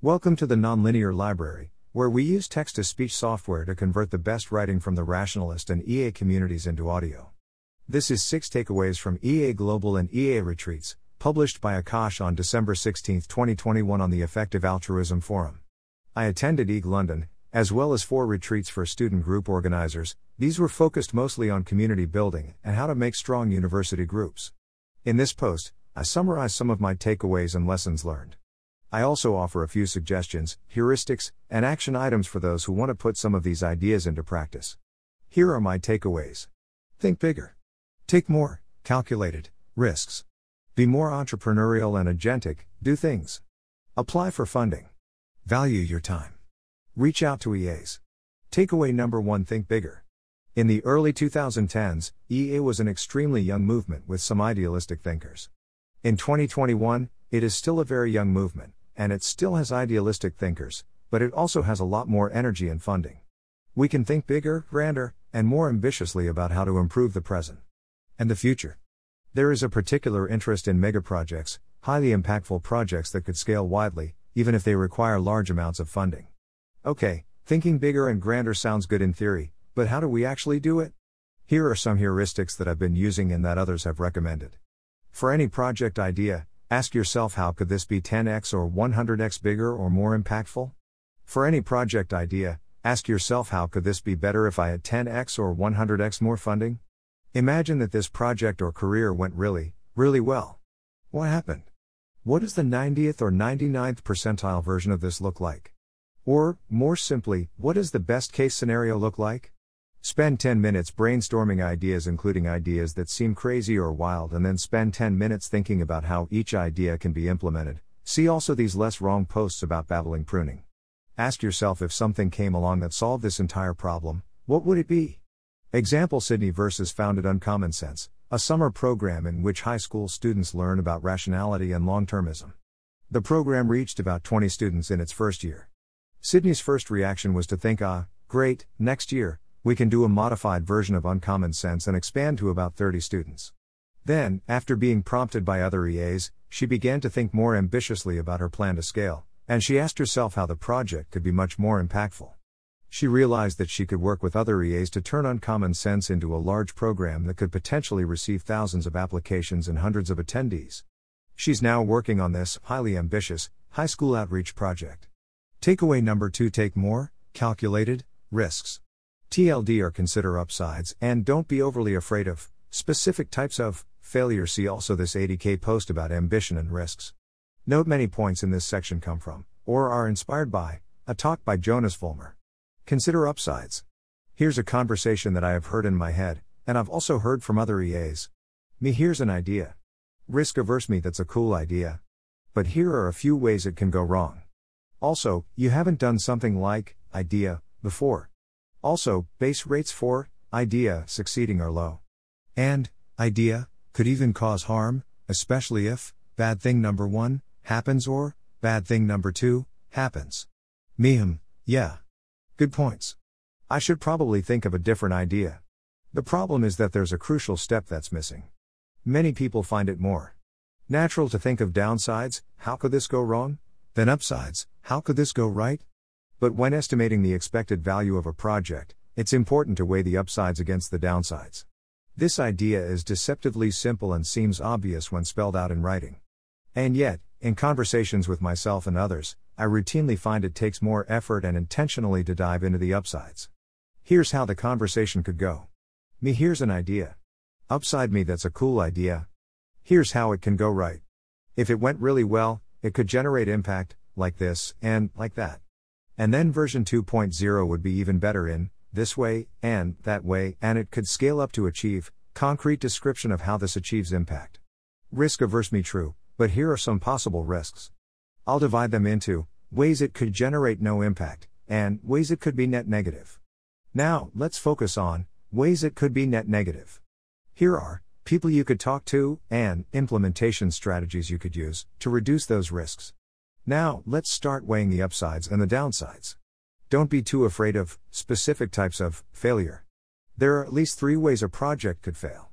Welcome to the Nonlinear Library, where we use text to speech software to convert the best writing from the rationalist and EA communities into audio. This is six takeaways from EA Global and EA Retreats, published by Akash on December 16, 2021, on the Effective Altruism Forum. I attended EAG London, as well as four retreats for student group organizers. These were focused mostly on community building and how to make strong university groups. In this post, I summarize some of my takeaways and lessons learned. I also offer a few suggestions, heuristics, and action items for those who want to put some of these ideas into practice. Here are my takeaways. Think bigger. Take more, calculated, risks. Be more entrepreneurial and agentic, do things. Apply for funding. Value your time. Reach out to EAs. Takeaway number one Think bigger. In the early 2010s, EA was an extremely young movement with some idealistic thinkers. In 2021, it is still a very young movement, and it still has idealistic thinkers, but it also has a lot more energy and funding. We can think bigger, grander, and more ambitiously about how to improve the present and the future. There is a particular interest in megaprojects, highly impactful projects that could scale widely, even if they require large amounts of funding. Okay, thinking bigger and grander sounds good in theory, but how do we actually do it? Here are some heuristics that I've been using and that others have recommended. For any project idea, ask yourself how could this be 10x or 100x bigger or more impactful? For any project idea, ask yourself how could this be better if I had 10x or 100x more funding? Imagine that this project or career went really, really well. What happened? What does the 90th or 99th percentile version of this look like? Or, more simply, what does the best case scenario look like? Spend 10 minutes brainstorming ideas, including ideas that seem crazy or wild, and then spend 10 minutes thinking about how each idea can be implemented. See also these less wrong posts about babbling pruning. Ask yourself if something came along that solved this entire problem, what would it be? Example Sydney von Arx Founded Uncommon Sense, a summer program in which high school students learn about rationality and long termism. The program reached about 20 students in its first year. Sydney's first reaction was to think, ah, great, next year, we can do a modified version of Uncommon Sense and expand to about 30 students. Then, after being prompted by other EAs, she began to think more ambitiously about her plan to scale, and she asked herself how the project could be much more impactful. She realized that she could work with other EAs to turn Uncommon Sense into a large program that could potentially receive thousands of applications and hundreds of attendees. She's now working on this highly ambitious high school outreach project. Takeaway number two Take more, calculated, risks. TLDR consider upsides and don't be overly afraid of specific types of failure. See also this 80k post about ambition and risks. Note many points in this section come from, or are inspired by, a talk by Jonas Vollmer. Consider upsides. Here's a conversation that I have heard in my head, and I've also heard from other EAs. Me, here's an idea. Risk averse me, that's a cool idea. But here are a few ways it can go wrong. Also, you haven't done something like, idea, before. Also, base rates for idea succeeding are low. And idea could even cause harm, especially if bad thing number 1 happens or bad thing number 2 happens. Meham, yeah. Good points. I should probably think of a different idea. The problem is that there's a crucial step that's missing. Many people find it more natural to think of downsides, how could this go wrong? Than upsides, how could this go right? But when estimating the expected value of a project, it's important to weigh the upsides against the downsides. This idea is deceptively simple and seems obvious when spelled out in writing. And yet, in conversations with myself and others, I routinely find it takes more effort and intentionally to dive into the upsides. Here's how the conversation could go. Me, here's an idea. Upside me, that's a cool idea. Here's how it can go right. If it went really well, it could generate impact, like this, and like that. And then version 2.0 would be even better in this way, and that way, and it could scale up to achieve concrete description of how this achieves impact. Risk averse me true, but here are some possible risks. I'll divide them into ways it could generate no impact, and ways it could be net negative. Now, let's focus on ways it could be net negative. Here are people you could talk to, and implementation strategies you could use to reduce those risks. Now, let's start weighing the upsides and the downsides. Don't be too afraid of specific types of failure. There are at least three ways a project could fail.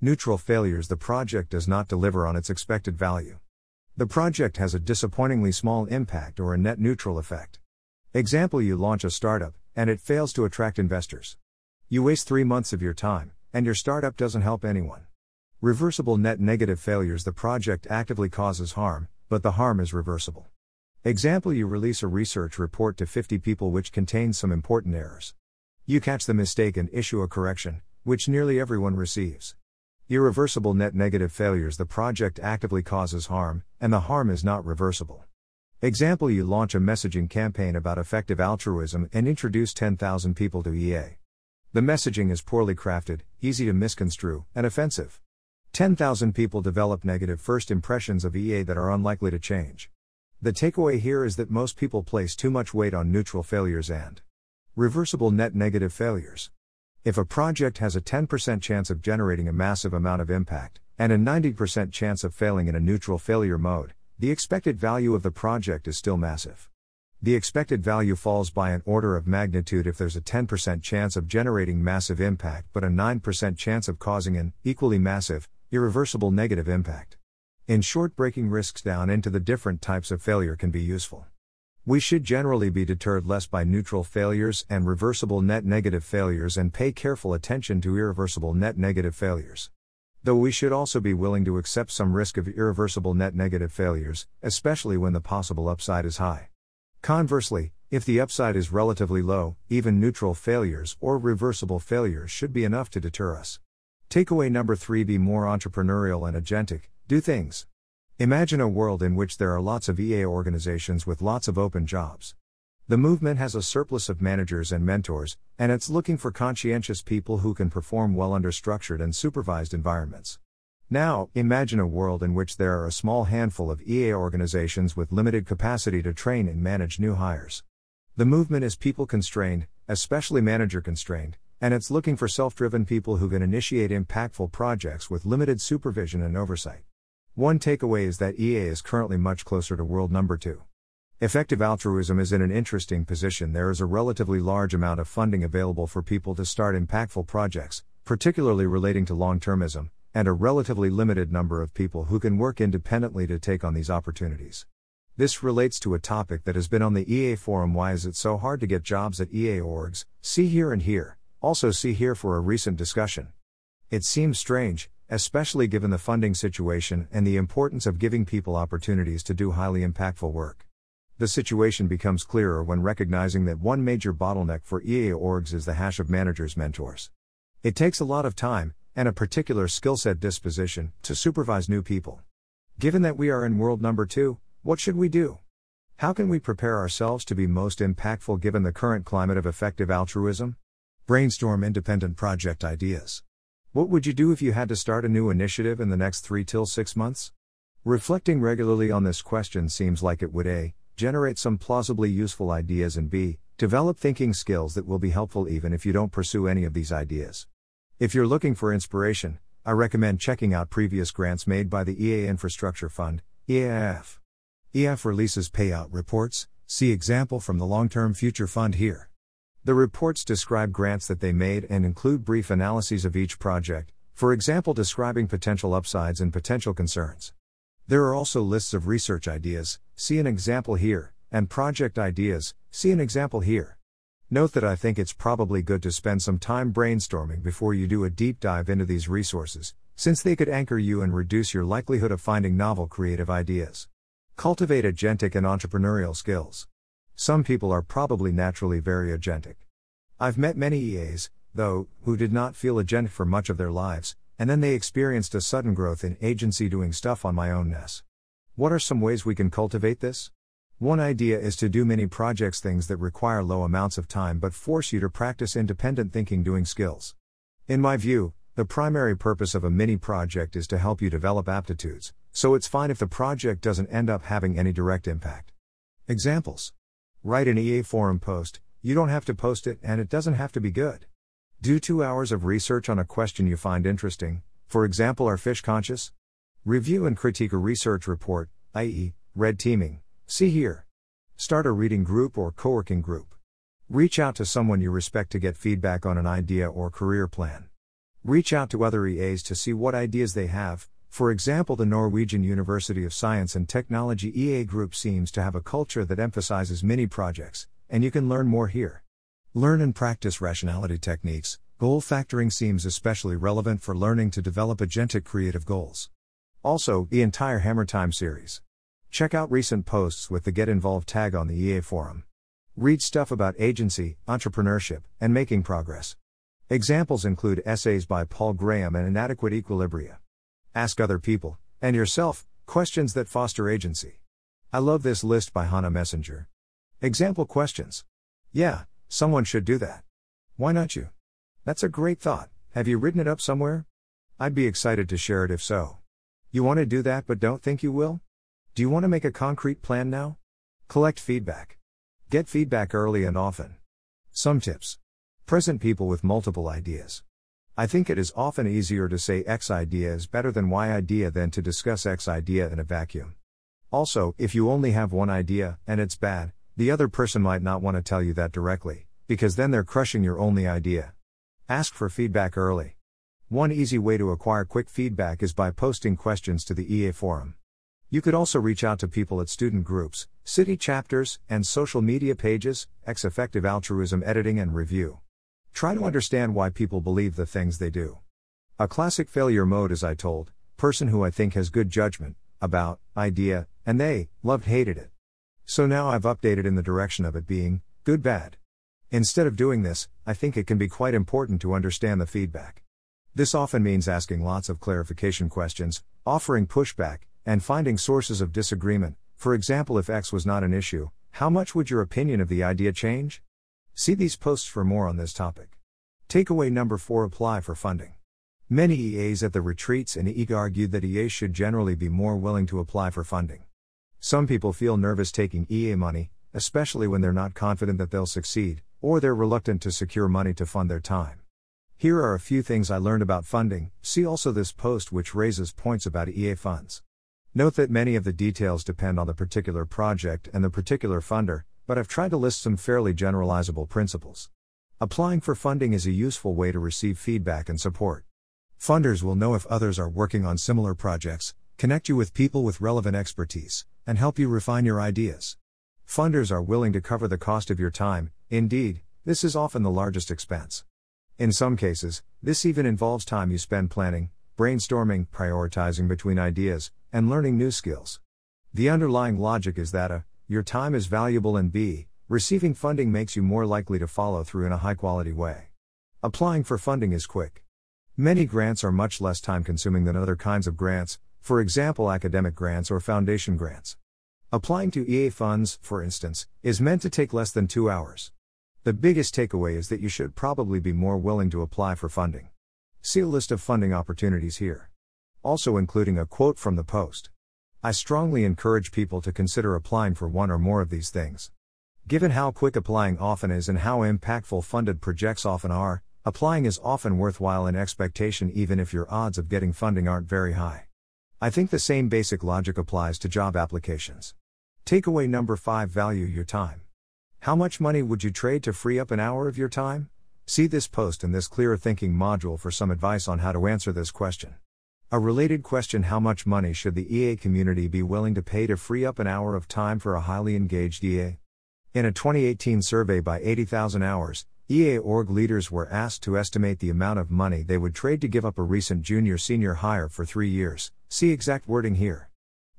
Neutral failures the project does not deliver on its expected value. The project has a disappointingly small impact or a net neutral effect. Example You launch a startup, and it fails to attract investors. You waste three months of your time, and your startup doesn't help anyone. Reversible net negative failures The project actively causes harm, but the harm is reversible. Example You release a research report to 50 people which contains some important errors. You catch the mistake and issue a correction, which nearly everyone receives. Irreversible net negative failures The project actively causes harm, and the harm is not reversible. Example You launch a messaging campaign about effective altruism and introduce 10,000 people to EA. The messaging is poorly crafted, easy to misconstrue, and offensive. 10,000 people develop negative first impressions of EA that are unlikely to change. The takeaway here is that most people place too much weight on neutral failures and reversible net negative failures. If a project has a 10% chance of generating a massive amount of impact, and a 90% chance of failing in a neutral failure mode, the expected value of the project is still massive. The expected value falls by an order of magnitude if there's a 10% chance of generating massive impact but a 9% chance of causing an equally massive, irreversible negative impact. In short, breaking risks down into the different types of failure can be useful. We should generally be deterred less by neutral failures and reversible net negative failures and pay careful attention to irreversible net negative failures. Though we should also be willing to accept some risk of irreversible net negative failures, especially when the possible upside is high. Conversely, if the upside is relatively low, even neutral failures or reversible failures should be enough to deter us. Takeaway number three Be more entrepreneurial and agentic, do things. Imagine a world in which there are lots of EA organizations with lots of open jobs. The movement has a surplus of managers and mentors, and it's looking for conscientious people who can perform well under structured and supervised environments. Now, imagine a world in which there are a small handful of EA organizations with limited capacity to train and manage new hires. The movement is people constrained, especially manager constrained, and it's looking for self driven people who can initiate impactful projects with limited supervision and oversight. One takeaway is that EA is currently much closer to world number two. Effective altruism is in an interesting position. There is a relatively large amount of funding available for people to start impactful projects, particularly relating to long termism, and a relatively limited number of people who can work independently to take on these opportunities. This relates to a topic that has been on the EA forum Why is it so hard to get jobs at EA orgs? See here and here, also see here for a recent discussion. It seems strange, especially given the funding situation and the importance of giving people opportunities to do highly impactful work. The situation becomes clearer when recognizing that one major bottleneck for EA orgs is the hash of managers' mentors. It takes a lot of time, and a particular skill set disposition, to supervise new people. Given that we are in world number two, what should we do? How can we prepare ourselves to be most impactful given the current climate of effective altruism? Brainstorm independent project ideas. What would you do if you had to start a new initiative in the next 3 till 6 months? Reflecting regularly on this question seems like it would A. generate some plausibly useful ideas and B. develop thinking skills that will be helpful even if you don't pursue any of these ideas. If you're looking for inspiration, I recommend checking out previous grants made by the EA Infrastructure Fund, EAIF. EAIF releases payout reports, see example from the Long Term Future Fund here. The reports describe grants that they made and include brief analyses of each project, for example, describing potential upsides and potential concerns. There are also lists of research ideas, see an example here, and project ideas, see an example here. Note that I think it's probably good to spend some time brainstorming before you do a deep dive into these resources, since they could anchor you and reduce your likelihood of finding novel creative ideas. Cultivate agentic and entrepreneurial skills. Some people are probably naturally very agentic. I've met many EAs, though, who did not feel agentic for much of their lives, and then they experienced a sudden growth in agency doing stuff on my ownness. What are some ways we can cultivate this? One idea is to do many projects things that require low amounts of time but force you to practice independent thinking doing skills. In my view, the primary purpose of a mini project is to help you develop aptitudes, so it's fine if the project doesn't end up having any direct impact. Examples Write an EA forum post, you don't have to post it and it doesn't have to be good. Do two hours of research on a question you find interesting, for example, are fish conscious? Review and critique a research report, i.e., red teaming, see here. Start a reading group or co working group. Reach out to someone you respect to get feedback on an idea or career plan. Reach out to other EAs to see what ideas they have, For example, the Norwegian University of Science and Technology EA group seems to have a culture that emphasizes mini projects, and you can learn more here. Learn and practice rationality techniques. Goal factoring seems especially relevant for learning to develop agentic creative goals. Also, the entire Hammer Time series. Check out recent posts with the Get Involved tag on the EA forum. Read stuff about agency, entrepreneurship, and making progress. Examples include essays by Paul Graham and Inadequate Equilibria. Ask other people, and yourself, questions that foster agency. I love this list by Hannah Messenger. Example questions. Yeah, someone should do that. Why not you? That's a great thought. Have you written it up somewhere? I'd be excited to share it if so. You want to do that but don't think you will? Do you want to make a concrete plan now? Collect feedback. Get feedback early and often. Some tips. Present people with multiple ideas. I think it is often easier to say X idea is better than Y idea than to discuss X idea in a vacuum. Also, if you only have one idea, and it's bad, the other person might not want to tell you that directly, because then they're crushing your only idea. Ask for feedback early. One easy way to acquire quick feedback is by posting questions to the EA forum. You could also reach out to people at student groups, city chapters, and social media pages, X effective altruism editing and review. Try to understand why people believe the things they do. A classic failure mode is I told, person who I think has good judgment, about, idea, and they, loved hated it. So now I've updated in the direction of it being, good bad. Instead of doing this, I think it can be quite important to understand the feedback. This often means asking lots of clarification questions, offering pushback, and finding sources of disagreement. For example, if X was not an issue, how much would your opinion of the idea change? See these posts for more on this topic. Takeaway number 4 Apply for funding. Many EAs at the retreats and EAG argued that EAs should generally be more willing to apply for funding. Some people feel nervous taking EA money, especially when they're not confident that they'll succeed, or they're reluctant to secure money to fund their time. Here are a few things I learned about funding. See also this post, which raises points about EA funds. Note that many of the details depend on the particular project and the particular funder, but I've tried to list some fairly generalizable principles. Applying for funding is a useful way to receive feedback and support. Funders will know if others are working on similar projects, connect you with people with relevant expertise, and help you refine your ideas. Funders are willing to cover the cost of your time, indeed, this is often the largest expense. In some cases, this even involves time you spend planning, brainstorming, prioritizing between ideas, and learning new skills. The underlying logic is that a your time is valuable and B, receiving funding makes you more likely to follow through in a high quality way. Applying for funding is quick. Many grants are much less time consuming than other kinds of grants, for example, academic grants or foundation grants. Applying to EA funds, for instance, is meant to take less than two hours. The biggest takeaway is that you should probably be more willing to apply for funding. See a list of funding opportunities here. Also, including a quote from the post. I strongly encourage people to consider applying for one or more of these things. Given how quick applying often is and how impactful funded projects often are, applying is often worthwhile in expectation even if your odds of getting funding aren't very high. I think the same basic logic applies to job applications. Takeaway number 5 Value your time. How much money would you trade to free up an hour of your time? See this post in this Clear Thinking module for some advice on how to answer this question. A related question How much money should the EA community be willing to pay to free up an hour of time for a highly engaged EA? In a 2018 survey by 80,000 hours, EA org leaders were asked to estimate the amount of money they would trade to give up a recent junior senior hire for three years. See exact wording here.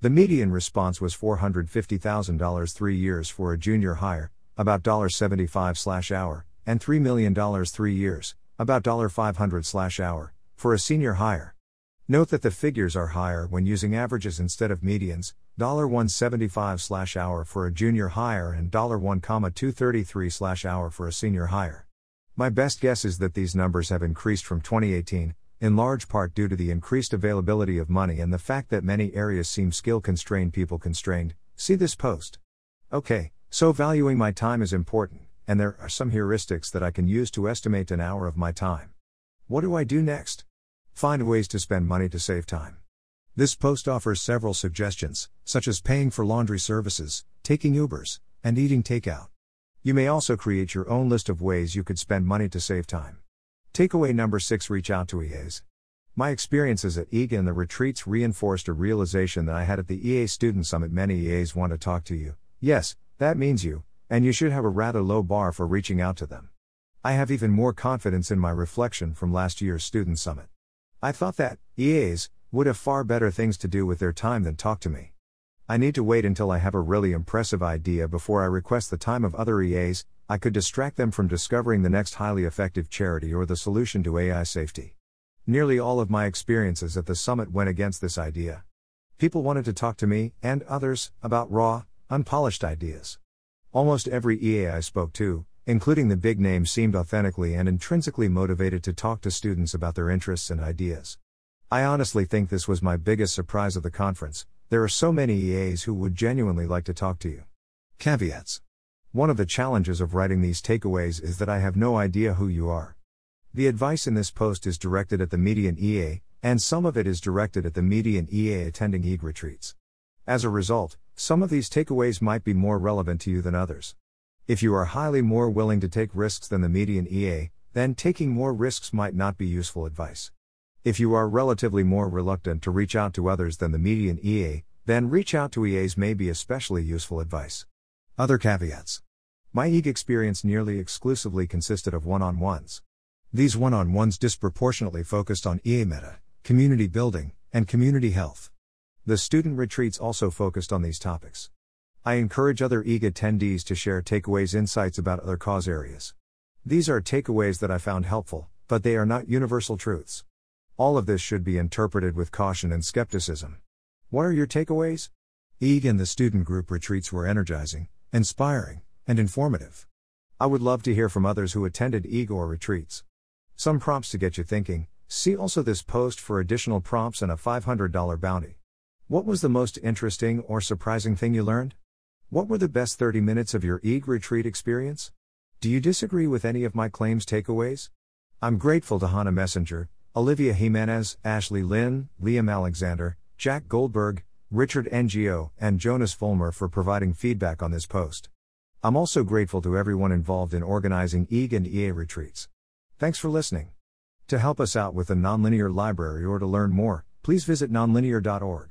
The median response was $450,000 three years for a junior hire, about $75 slash hour, and $3 million three years, about $500 slash hour, for a senior hire. Note that the figures are higher when using averages instead of medians, $175 hour for a junior hire and $1,233 hour for a senior hire. My best guess is that these numbers have increased from 2018, in large part due to the increased availability of money and the fact that many areas seem skill constrained, people constrained. See this post. Okay, so valuing my time is important, and there are some heuristics that I can use to estimate an hour of my time. What do I do next? Find ways to spend money to save time. This post offers several suggestions, such as paying for laundry services, taking Ubers, and eating takeout. You may also create your own list of ways you could spend money to save time. Takeaway number 6 Reach out to EAs. My experiences at EAGA and the retreats reinforced a realization that I had at the EA Student Summit. Many EAs want to talk to you. Yes, that means you, and you should have a rather low bar for reaching out to them. I have even more confidence in my reflection from last year's Student Summit. I thought that, EAs, would have far better things to do with their time than talk to me. I need to wait until I have a really impressive idea before I request the time of other EAs, I could distract them from discovering the next highly effective charity or the solution to AI safety. Nearly all of my experiences at the summit went against this idea. People wanted to talk to me, and others, about raw, unpolished ideas. Almost every EA I spoke to, including the big names, seemed authentically and intrinsically motivated to talk to students about their interests and ideas. I honestly think this was my biggest surprise of the conference. There are so many EAs who would genuinely like to talk to you. Caveats One of the challenges of writing these takeaways is that I have no idea who you are. The advice in this post is directed at the median EA, and some of it is directed at the median EA attending EAG retreats. As a result, some of these takeaways might be more relevant to you than others. If you are highly more willing to take risks than the median EA, then taking more risks might not be useful advice. If you are relatively more reluctant to reach out to others than the median EA, then reach out to EAs may be especially useful advice. Other caveats My EAG experience nearly exclusively consisted of one on ones. These one on ones disproportionately focused on EA meta, community building, and community health. The student retreats also focused on these topics. I encourage other EAG attendees to share takeaways insights about other cause areas. These are takeaways that I found helpful, but they are not universal truths. All of this should be interpreted with caution and skepticism. What are your takeaways? EAG and the student group retreats were energizing, inspiring, and informative. I would love to hear from others who attended EAG or retreats. Some prompts to get you thinking. See also this post for additional prompts and a $500 bounty. What was the most interesting or surprising thing you learned? What were the best 30 minutes of your EAG retreat experience? Do you disagree with any of my claims takeaways? I'm grateful to Hannah Messenger, Olivia Jimenez, Ashley Lynn, Liam Alexander, Jack Goldberg, Richard Ngo, and Jonas Vollmer for providing feedback on this post. I'm also grateful to everyone involved in organizing EAG and EA retreats. Thanks for listening. To help us out with the Nonlinear Library or to learn more, please visit nonlinear.org.